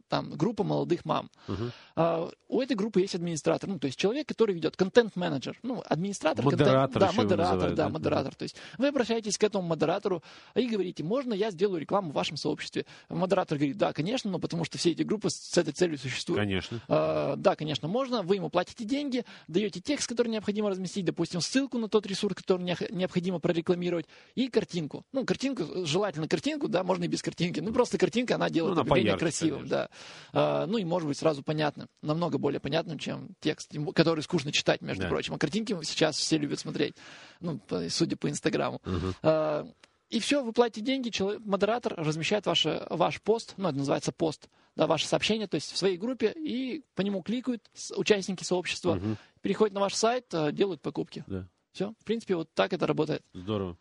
там группа молодых мам. Uh-huh. А, у этой группы есть администратор, ну, то есть человек, который ведет контент-менеджер, ну, администратор. Модератор. Контент, да, модератор, называют, да, да, модератор. То есть вы обращаетесь к этому модератору и говорите, можно я сделаю рекламу в вашем сообществе? Модератор говорит, да, конечно, но потому что все эти группы с этой целью существуют. Конечно. А, да, конечно, можно. Вы ему платите деньги, даете текст, который необходимо разместить, допустим, ссылку на тот ресурс, который необходимо прорекламировать, и картинку. Ну, картинку, желательно картинку, да, можно и без картинки. Ну, просто картинка, она делает ну, объявление красивым, конечно. да. А, ну и может быть сразу понятным, намного более понятным, чем текст, который скучно читать, между да. прочим. А картинки сейчас все любят смотреть, ну, судя по Инстаграму. Uh-huh. И все, вы платите деньги, человек, модератор размещает ваш, ваш пост, ну, это называется пост, да, ваше сообщение, то есть в своей группе, и по нему кликают участники сообщества, угу. переходят на ваш сайт, а, делают покупки. Да. Все, в принципе, вот так это работает. Здорово.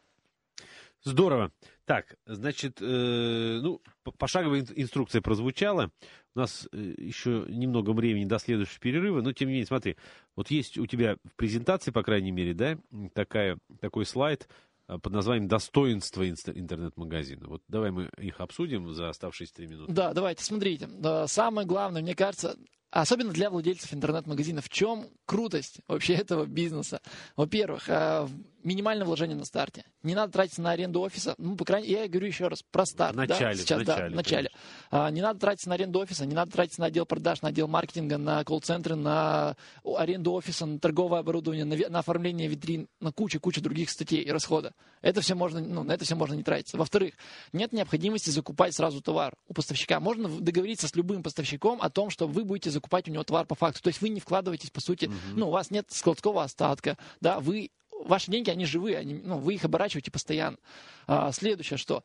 Здорово. Так, значит, э, ну, пошаговая инструкция прозвучала. У нас э, еще немного времени до следующего перерыва, но тем не менее, смотри, вот есть у тебя в презентации, по крайней мере, да, такая, такой слайд э, под названием «Достоинство интернет-магазина». Вот давай мы их обсудим за оставшиеся три минуты. Да, давайте, смотрите. Самое главное, мне кажется, особенно для владельцев интернет-магазина, в чем крутость вообще этого бизнеса? Во-первых, э, минимальное вложение на старте. Не надо тратиться на аренду офиса. Ну, по крайней мере, я говорю еще раз про старт. В начале, да, сейчас, в начале, да, в начале. А, не надо тратиться на аренду офиса, не надо тратиться на отдел продаж, на отдел маркетинга, на колл-центры, на аренду офиса, на торговое оборудование, на, на оформление витрин, на кучу-кучу других статей и расхода. Это все можно, ну, на это все можно не тратиться. Во-вторых, нет необходимости закупать сразу товар у поставщика. Можно договориться с любым поставщиком о том, что вы будете закупать у него товар по факту. То есть вы не вкладываетесь, по сути, угу. ну, у вас нет складского остатка, да, вы ваши деньги, они живые, они, ну, вы их оборачиваете постоянно. А, следующее, что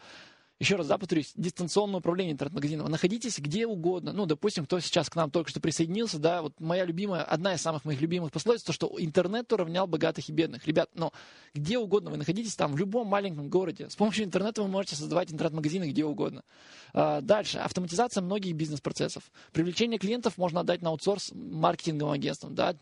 еще раз, да, повторюсь, дистанционное управление интернет-магазином. Находитесь где угодно. Ну, допустим, кто сейчас к нам только что присоединился, да, вот моя любимая, одна из самых моих любимых пословиц, то, что интернет уравнял богатых и бедных. Ребят, но где угодно вы находитесь, там, в любом маленьком городе, с помощью интернета вы можете создавать интернет-магазины где угодно. А, дальше, автоматизация многих бизнес-процессов. Привлечение клиентов можно отдать на аутсорс маркетинговым агентствам, да,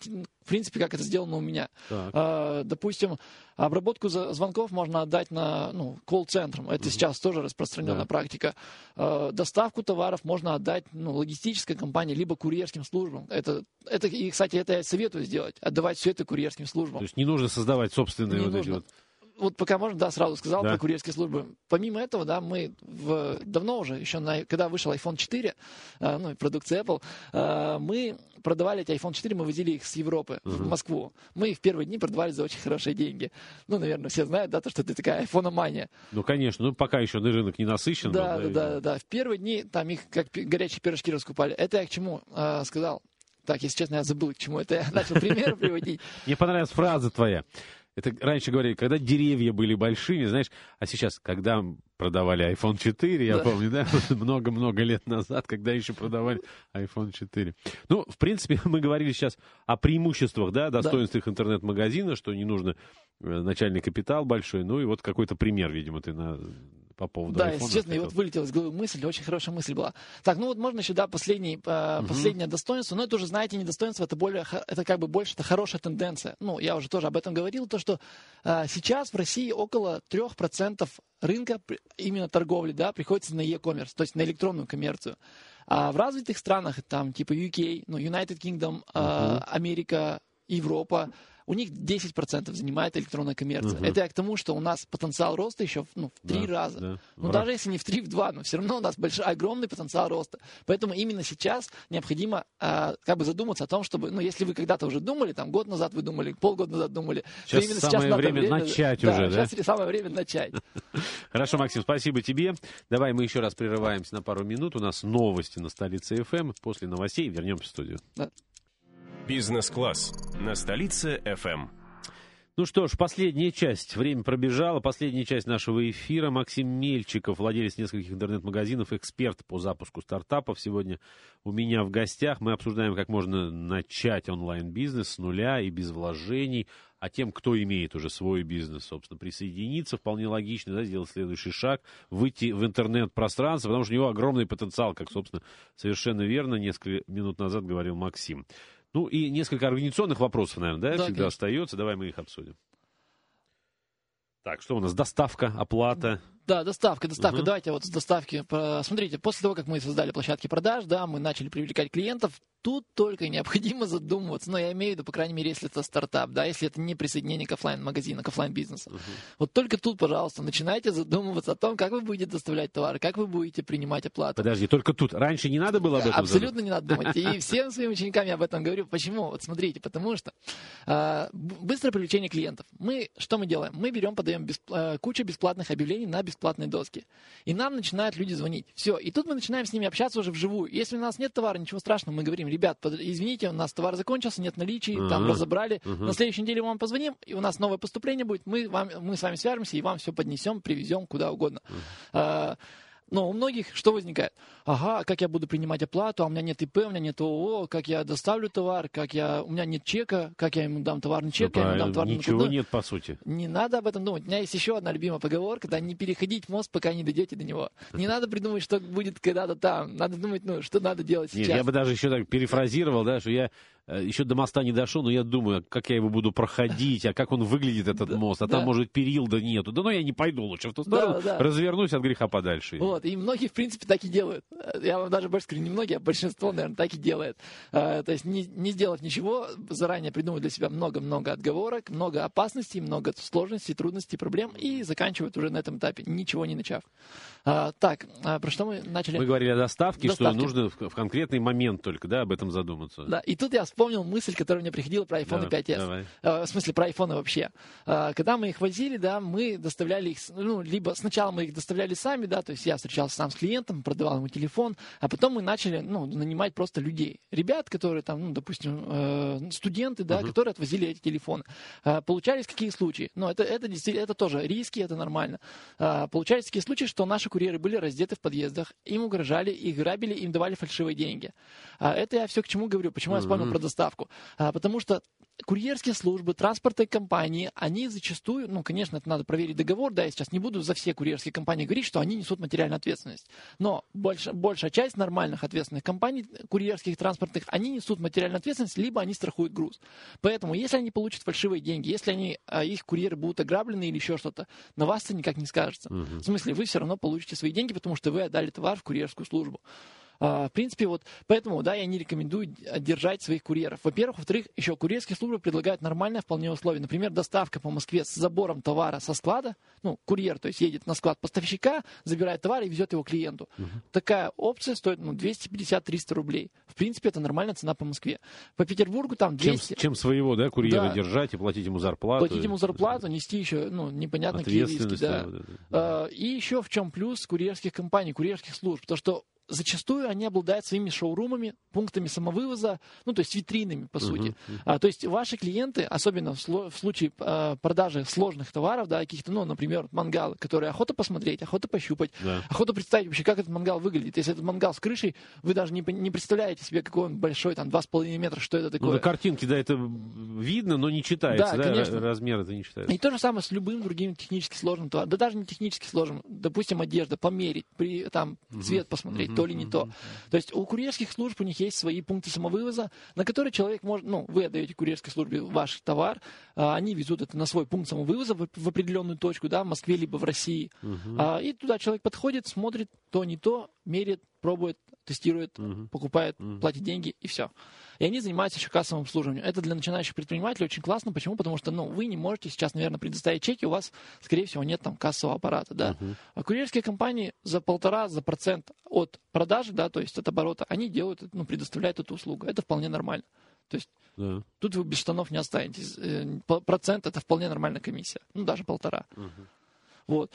в принципе, как это сделано у меня. А, допустим, обработку звонков можно отдать на, ну, колл-центрам. Это угу. сейчас тоже распространенная да. практика. Э, доставку товаров можно отдать ну, логистической компании, либо курьерским службам. Это, это, и, кстати, это я советую сделать, отдавать все это курьерским службам. То есть не нужно создавать собственные не вот нужно. эти вот вот пока можно, да, сразу сказал да. про курьерские службы. Помимо этого, да, мы в, давно уже, еще на, когда вышел iPhone 4, э, ну, продукция Apple, э, мы продавали эти iPhone 4, мы возили их с Европы uh-huh. в Москву. Мы их в первые дни продавали за очень хорошие деньги. Ну, наверное, все знают, да, то, что это такая айфономания. Ну, конечно, ну, пока еще рынок не насыщен. Да, да, да, да, да. В первые дни там их как горячие пирожки раскупали. Это я к чему э, сказал? Так, если честно, я забыл, к чему это я начал пример приводить. Мне понравилась фраза твоя. Это раньше говорили, когда деревья были большими, знаешь, а сейчас, когда продавали iPhone 4, я да. помню, да, много-много лет назад, когда еще продавали iPhone 4. Ну, в принципе, мы говорили сейчас о преимуществах, да, достоинствах да. интернет-магазина, что не нужно э, начальный капитал большой, ну и вот какой-то пример, видимо, ты на по поводу Да, если честно, и вот вылетела из головы мысль, очень хорошая мысль была. Так, ну вот можно еще, да, последний, э, угу. последнее достоинство, но это уже, знаете, не достоинство, это, более, это как бы больше, это хорошая тенденция. Ну, я уже тоже об этом говорил, то, что э, сейчас в России около 3% рынка именно торговли, да, приходится на e-commerce, то есть на электронную коммерцию. А в развитых странах, там, типа UK, ну, United Kingdom, uh-huh. Америка, Европа, у них 10% занимает электронная коммерция. Угу. Это я к тому, что у нас потенциал роста еще ну, в три да, раза. Да. Ну, даже если не в три, в два, но все равно у нас большой, огромный потенциал роста. Поэтому именно сейчас необходимо э, как бы задуматься о том, чтобы, ну, если вы когда-то уже думали, там, год назад вы думали, полгода назад думали, сейчас именно самое сейчас время, время начать да, уже, да? Сейчас самое время начать. Хорошо, Максим, спасибо тебе. Давай мы еще раз прерываемся на пару минут. У нас новости на столице ФМ. После новостей вернемся в студию. Да. Бизнес-класс на столице FM. Ну что ж, последняя часть. Время пробежало. Последняя часть нашего эфира. Максим Мельчиков, владелец нескольких интернет-магазинов, эксперт по запуску стартапов. Сегодня у меня в гостях. Мы обсуждаем, как можно начать онлайн-бизнес с нуля и без вложений. А тем, кто имеет уже свой бизнес, собственно, присоединиться, вполне логично, да, сделать следующий шаг, выйти в интернет-пространство, потому что у него огромный потенциал, как, собственно, совершенно верно несколько минут назад говорил Максим. Ну и несколько организационных вопросов, наверное, да, да всегда конечно. остается. Давай мы их обсудим. Так, что у нас? Доставка, оплата. Да, доставка, доставка. Угу. Давайте вот с доставки. Смотрите, после того, как мы создали площадки продаж, да, мы начали привлекать клиентов, тут только необходимо задумываться. Но я имею в виду, по крайней мере, если это стартап, да, если это не присоединение к офлайн магазина к офлайн бизнесу. Угу. Вот только тут, пожалуйста, начинайте задумываться о том, как вы будете доставлять товары, как вы будете принимать оплату. Подожди, только тут. Раньше не надо было об этом Абсолютно задумать? не надо думать. И всем своим ученикам я об этом говорю. Почему? Вот смотрите, потому что э, быстрое привлечение клиентов. Мы что мы делаем? Мы берем, подаем бесп, э, кучу бесплатных объявлений на бесплатные доски. И нам начинают люди звонить. Все. И тут мы начинаем с ними общаться уже вживую. Если у нас нет товара, ничего страшного, мы говорим, ребят, под, извините, у нас товар закончился, нет наличий, uh-huh. там разобрали. Uh-huh. На следующей неделе мы вам позвоним, и у нас новое поступление будет. Мы, вам, мы с вами свяжемся и вам все поднесем, привезем куда угодно. Uh-huh. Но у многих что возникает? Ага, как я буду принимать оплату, а у меня нет ИП, у меня нет ООО, как я доставлю товар, как я, у меня нет чека, как я ему дам товарный чек, да, я ему дам товарный Ничего куда. нет, по сути. Не надо об этом думать. У меня есть еще одна любимая поговорка, да, не переходить мост, пока не дойдете до него. Не надо придумать, что будет когда-то там. Надо думать, ну, что надо делать сейчас. Нет, я бы даже еще так перефразировал, да, что я еще до моста не дошел, но я думаю, как я его буду проходить, а как он выглядит, этот мост, а там, может, перил да нету. Да ну я не пойду лучше в ту сторону, развернусь от греха подальше. Вот, и многие, в принципе, так и делают. Я вам даже больше скажу, не многие, а большинство, наверное, так и делает. Э, то есть не, не сделав ничего, заранее придумывают для себя много-много отговорок, много опасностей, много сложностей, трудностей, проблем, и заканчивают уже на этом этапе, ничего не начав. А, так, а про что мы начали? Мы говорили о доставке, доставке. что нужно в, в конкретный момент только, да, об этом задуматься. Да, и тут я вспомнил мысль, которая мне приходила про iPhone да, 5s. Давай. Э, в смысле, про iPhone вообще. Э, когда мы их возили, да, мы доставляли их, ну, либо сначала мы их доставляли сами, да, то есть я встречался сам с клиентом, продавал ему телефон, а потом мы начали, ну, нанимать просто людей. Ребят, которые там, ну, допустим, э, студенты, да, uh-huh. которые отвозили эти телефоны. Получались какие случаи? Ну, это, это действительно, это тоже риски, это нормально. Получались такие случаи, что наши курьеры были раздеты в подъездах, им угрожали, их грабили, им давали фальшивые деньги. Это я все к чему говорю, почему uh-huh. я вспомнил про доставку. А, потому что курьерские службы, транспортные компании, они зачастую, ну, конечно, это надо проверить договор, да, я сейчас не буду за все курьерские компании говорить, что они несут материальную ответственность. Но больш, большая часть нормальных ответственных компаний, курьерских, транспортных, они несут материальную ответственность, либо они страхуют груз. Поэтому, если они получат фальшивые деньги, если они, а, их курьеры будут ограблены или еще что-то, на вас это никак не скажется. Угу. В смысле, вы все равно получите свои деньги, потому что вы отдали товар в курьерскую службу. А, в принципе, вот поэтому, да, я не рекомендую держать своих курьеров. Во-первых, во-вторых, еще курьерские службы предлагают нормальные вполне условия. Например, доставка по Москве с забором товара со склада, ну, курьер, то есть едет на склад поставщика, забирает товар и везет его клиенту. Угу. Такая опция стоит, ну, 250-300 рублей. В принципе, это нормальная цена по Москве. По Петербургу там 200... Чем, чем своего, да, курьера да. держать и платить ему зарплату. Платить ему зарплату, нести еще, ну, непонятно какие риски, да. Это, да. И еще в чем плюс курьерских компаний, курьерских служб, то что зачастую они обладают своими шоурумами, пунктами самовывоза, ну, то есть витринами, по uh-huh, сути. Uh-huh. А, то есть ваши клиенты, особенно в, сло, в случае а, продажи сложных товаров, да, каких-то, ну, например, мангалы, которые охота посмотреть, охота пощупать, да. охота представить вообще, как этот мангал выглядит. Если этот мангал с крышей, вы даже не, не представляете себе, какой он большой, там, 2,5 метра, что это такое. Ну, на картинке, да, это видно, но не читается, да, да конечно. размер это не читается. И то же самое с любым другим технически сложным товаром. Да даже не технически сложным, допустим, одежда, померить, при, там, цвет uh-huh, посмотреть, uh-huh то ли не то. То есть у курьерских служб у них есть свои пункты самовывоза, на которые человек может, ну, вы отдаете курьерской службе ваш товар, а, они везут это на свой пункт самовывоза в, определенную точку, да, в Москве либо в России. А, и туда человек подходит, смотрит то, не то, мерит, пробует, тестирует, угу. покупает, угу. платит деньги и все. И они занимаются еще кассовым обслуживанием. Это для начинающих предпринимателей очень классно. Почему? Потому что, ну, вы не можете сейчас, наверное, предоставить чеки, у вас, скорее всего, нет там кассового аппарата, да. Uh-huh. А курьерские компании за полтора, за процент от продажи, да, то есть от оборота, они делают, ну, предоставляют эту услугу. Это вполне нормально. То есть да. тут вы без штанов не останетесь. Э, процент это вполне нормальная комиссия. Ну, даже полтора. Uh-huh. Вот.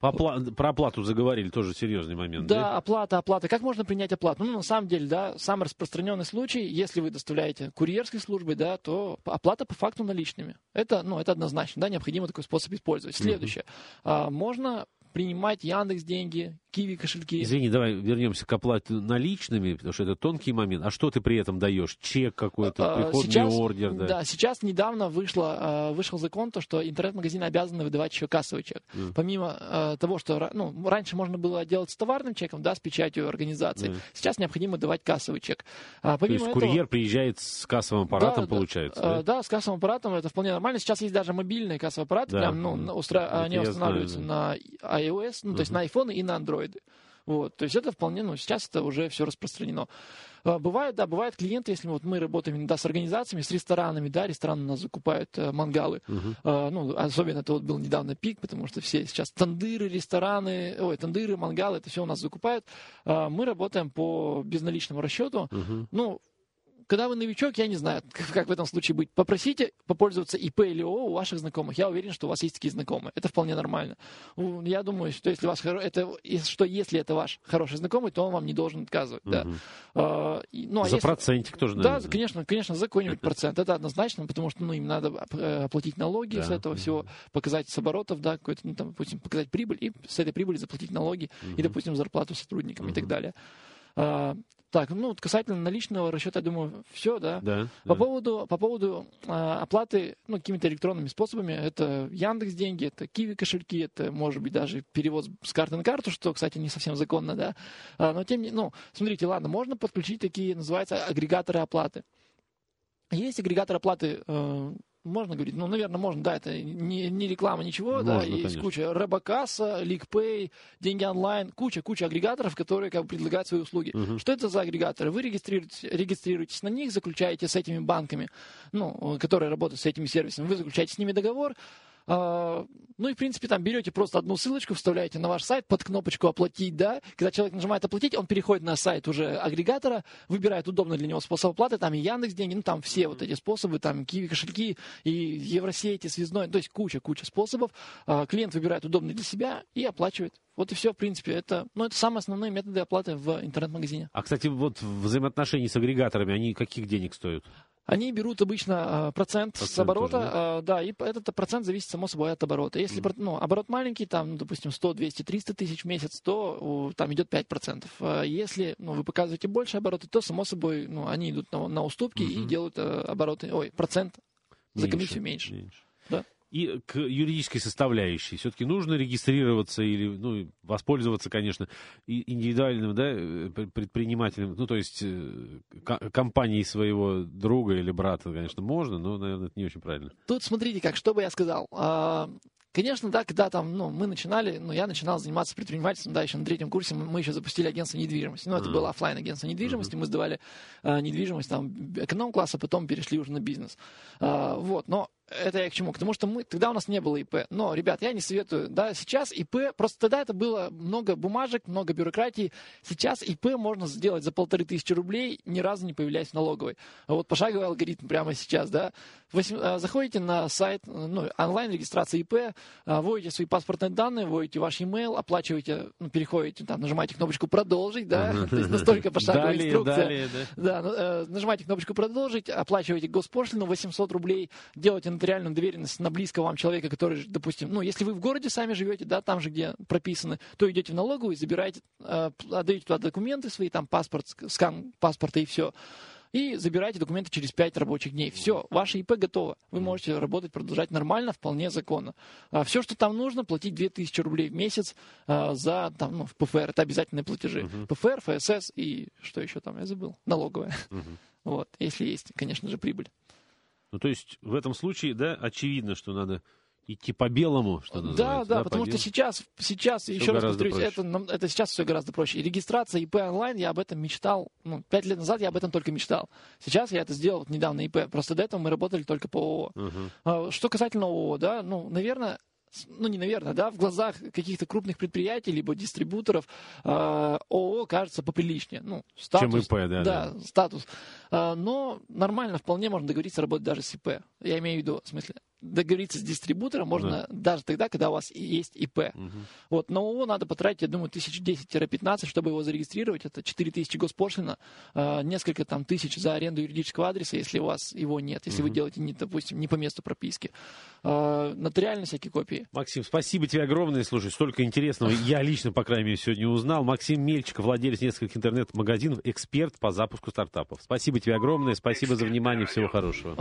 Опла... Про оплату заговорили, тоже серьезный момент. Да, да, оплата, оплата. Как можно принять оплату? Ну, на самом деле, да, самый распространенный случай, если вы доставляете курьерской службой, да, то оплата по факту наличными. Это, ну, это однозначно, да, необходимо такой способ использовать. Следующее. Uh-huh. А, можно принимать Яндекс деньги, Киви кошельки. Извини, давай вернемся к оплате наличными, потому что это тонкий момент. А что ты при этом даешь? Чек какой-то, а, приходный сейчас, ордер? Да? да, сейчас недавно вышло, а, вышел закон, то, что интернет-магазины обязаны выдавать еще кассовый чек. Mm. Помимо а, того, что ну, раньше можно было делать с товарным чеком, да, с печатью организации, mm. сейчас необходимо давать кассовый чек. А, помимо То есть этого, курьер приезжает с кассовым аппаратом, да, получается? Да, да? да, с кассовым аппаратом, это вполне нормально. Сейчас есть даже мобильные кассовые аппараты, да. прям, ну, устра... они устанавливаются знаю, да. на iOS, ну, uh-huh. то есть на iPhone и на Android. Вот, то есть это вполне, ну, сейчас это уже все распространено. А, бывает, да, бывают клиенты, если вот мы работаем иногда с организациями, с ресторанами, да, рестораны у нас закупают э, мангалы. Uh-huh. А, ну, особенно это вот был недавно пик, потому что все сейчас тандыры, рестораны, ой, тандыры, мангалы, это все у нас закупают. А, мы работаем по безналичному расчету. Uh-huh. Ну, когда вы новичок, я не знаю, как в этом случае быть. Попросите попользоваться ИП или ООО у ваших знакомых. Я уверен, что у вас есть такие знакомые. Это вполне нормально. Я думаю, что если, вас, это, что если это ваш хороший знакомый, то он вам не должен отказывать. Угу. Да. А, ну, а за если... процентик тоже, наверное. Да, конечно, конечно, за какой-нибудь процент. Это однозначно, потому что ну, им надо э, оплатить налоги да. с этого всего, показать с оборотов, да, какой-то, ну, там, допустим, показать прибыль, и с этой прибыли заплатить налоги, угу. и, допустим, зарплату сотрудникам угу. и так далее. Так, ну, касательно наличного расчета, я думаю, все, да. Да. По да. поводу, по поводу а, оплаты, ну, какими-то электронными способами, это Яндекс деньги, это Киви кошельки, это, может быть, даже перевод с карты на карту, что, кстати, не совсем законно, да. А, но тем не ну, смотрите, ладно, можно подключить такие, называются, агрегаторы оплаты. Есть агрегатор оплаты э, можно говорить? Ну, наверное, можно, да, это не, не реклама, ничего, можно, да, есть конечно. куча Робокасса, Ликпэй, деньги онлайн, куча, куча агрегаторов, которые как бы предлагают свои услуги. Угу. Что это за агрегаторы? Вы регистрируетесь, регистрируетесь на них, заключаете с этими банками, ну, которые работают с этими сервисами, вы заключаете с ними договор, ну и, в принципе, там берете просто одну ссылочку, вставляете на ваш сайт под кнопочку «Оплатить», да. Когда человек нажимает «Оплатить», он переходит на сайт уже агрегатора, выбирает удобный для него способ оплаты, там и Яндекс деньги, ну там все вот эти способы, там Киви кошельки и Евросети, Связной, то есть куча-куча способов. А, клиент выбирает удобный для себя и оплачивает. Вот и все, в принципе. Это, ну, это самые основные методы оплаты в интернет-магазине. А, кстати, вот взаимоотношения с агрегаторами, они каких денег стоят? Они берут обычно а, процент, процент с оборота, тоже, да? А, да, и этот процент зависит, само собой, от оборота. Если mm. ну, оборот маленький, там, ну, допустим, 100, 200, 300 тысяч в месяц, то там идет 5%. А если ну, вы показываете больше обороты, то, само собой, ну, они идут на, на уступки mm-hmm. и делают обороты, ой, процент меньше, за комиссию меньше. меньше. Да. И к юридической составляющей все-таки нужно регистрироваться или ну, воспользоваться, конечно, индивидуальным да, э, предпринимателем, ну, то есть э, компанией своего друга или брата, конечно, можно, но, наверное, это не очень правильно. Тут смотрите как, что бы я сказал. А, Конечно, да, когда там, ну, мы начинали, ну, я начинал заниматься предпринимательством, да, еще на третьем курсе мы, мы еще запустили агентство недвижимости. Ну, это mm-hmm. было офлайн агентство недвижимости, mm-hmm. мы сдавали а, недвижимость там эконом-класса, потом перешли уже на бизнес. А, вот, но это я к чему? К тому, что мы, тогда у нас не было ИП. Но, ребят, я не советую. Да, сейчас ИП, просто тогда это было много бумажек, много бюрократии. Сейчас ИП можно сделать за полторы тысячи рублей, ни разу не появляясь в налоговой. Вот пошаговый алгоритм прямо сейчас, да. А, заходите на сайт, ну, онлайн-регистрация ИП, а, вводите свои паспортные данные, вводите ваш email, оплачиваете, ну, переходите, там, нажимаете кнопочку «Продолжить», да, то есть настолько пошаговая инструкция. Да, ну, э, нажимаете кнопочку «Продолжить», оплачиваете госпошлину 800 рублей, делаете нотариальную доверенность на близкого вам человека, который, допустим, ну, если вы в городе сами живете, да, там же, где прописаны, то идете в налоговую, забираете, э, отдаете туда документы свои, там паспорт, скан паспорта и все. И забираете документы через 5 рабочих дней. Все, ваше ИП готово. Вы можете работать, продолжать нормально, вполне законно. А все, что там нужно, платить 2000 рублей в месяц а, за там, ну, ПФР. Это обязательные платежи. Uh-huh. ПФР, ФСС и что еще там, я забыл, налоговая. Uh-huh. Вот, если есть, конечно же, прибыль. Ну, то есть в этом случае, да, очевидно, что надо идти по белому, что называется. Да, да, потому что сейчас, сейчас все еще раз повторюсь, это, это сейчас все гораздо проще. И регистрация ИП онлайн, я об этом мечтал, ну, пять лет назад я об этом только мечтал. Сейчас я это сделал вот недавно ИП, просто до этого мы работали только по ООО. Uh-huh. Что касательно ООО, да, ну, наверное, ну не наверное, да, в глазах каких-то крупных предприятий либо дистрибуторов э, ООО кажется поприличнее. Ну, статус, Чем ИП, да, да. да. статус. Э, но нормально, вполне можно договориться работать даже с ИП. Я имею в виду, в смысле, договориться с дистрибутором можно да. даже тогда, когда у вас есть ИП. Угу. Вот, на ООО надо потратить, я думаю, тысяч 10-15, чтобы его зарегистрировать. Это 4 тысячи госпошлина, э, несколько там тысяч за аренду юридического адреса, если у вас его нет, если угу. вы делаете, не, допустим, не по месту прописки. Э, нотариально всякие копии. Максим, спасибо тебе огромное. Слушай, столько интересного я лично, по крайней мере, сегодня узнал. Максим Мельчиков, владелец нескольких интернет-магазинов, эксперт по запуску стартапов. Спасибо тебе огромное, спасибо за внимание, всего хорошего.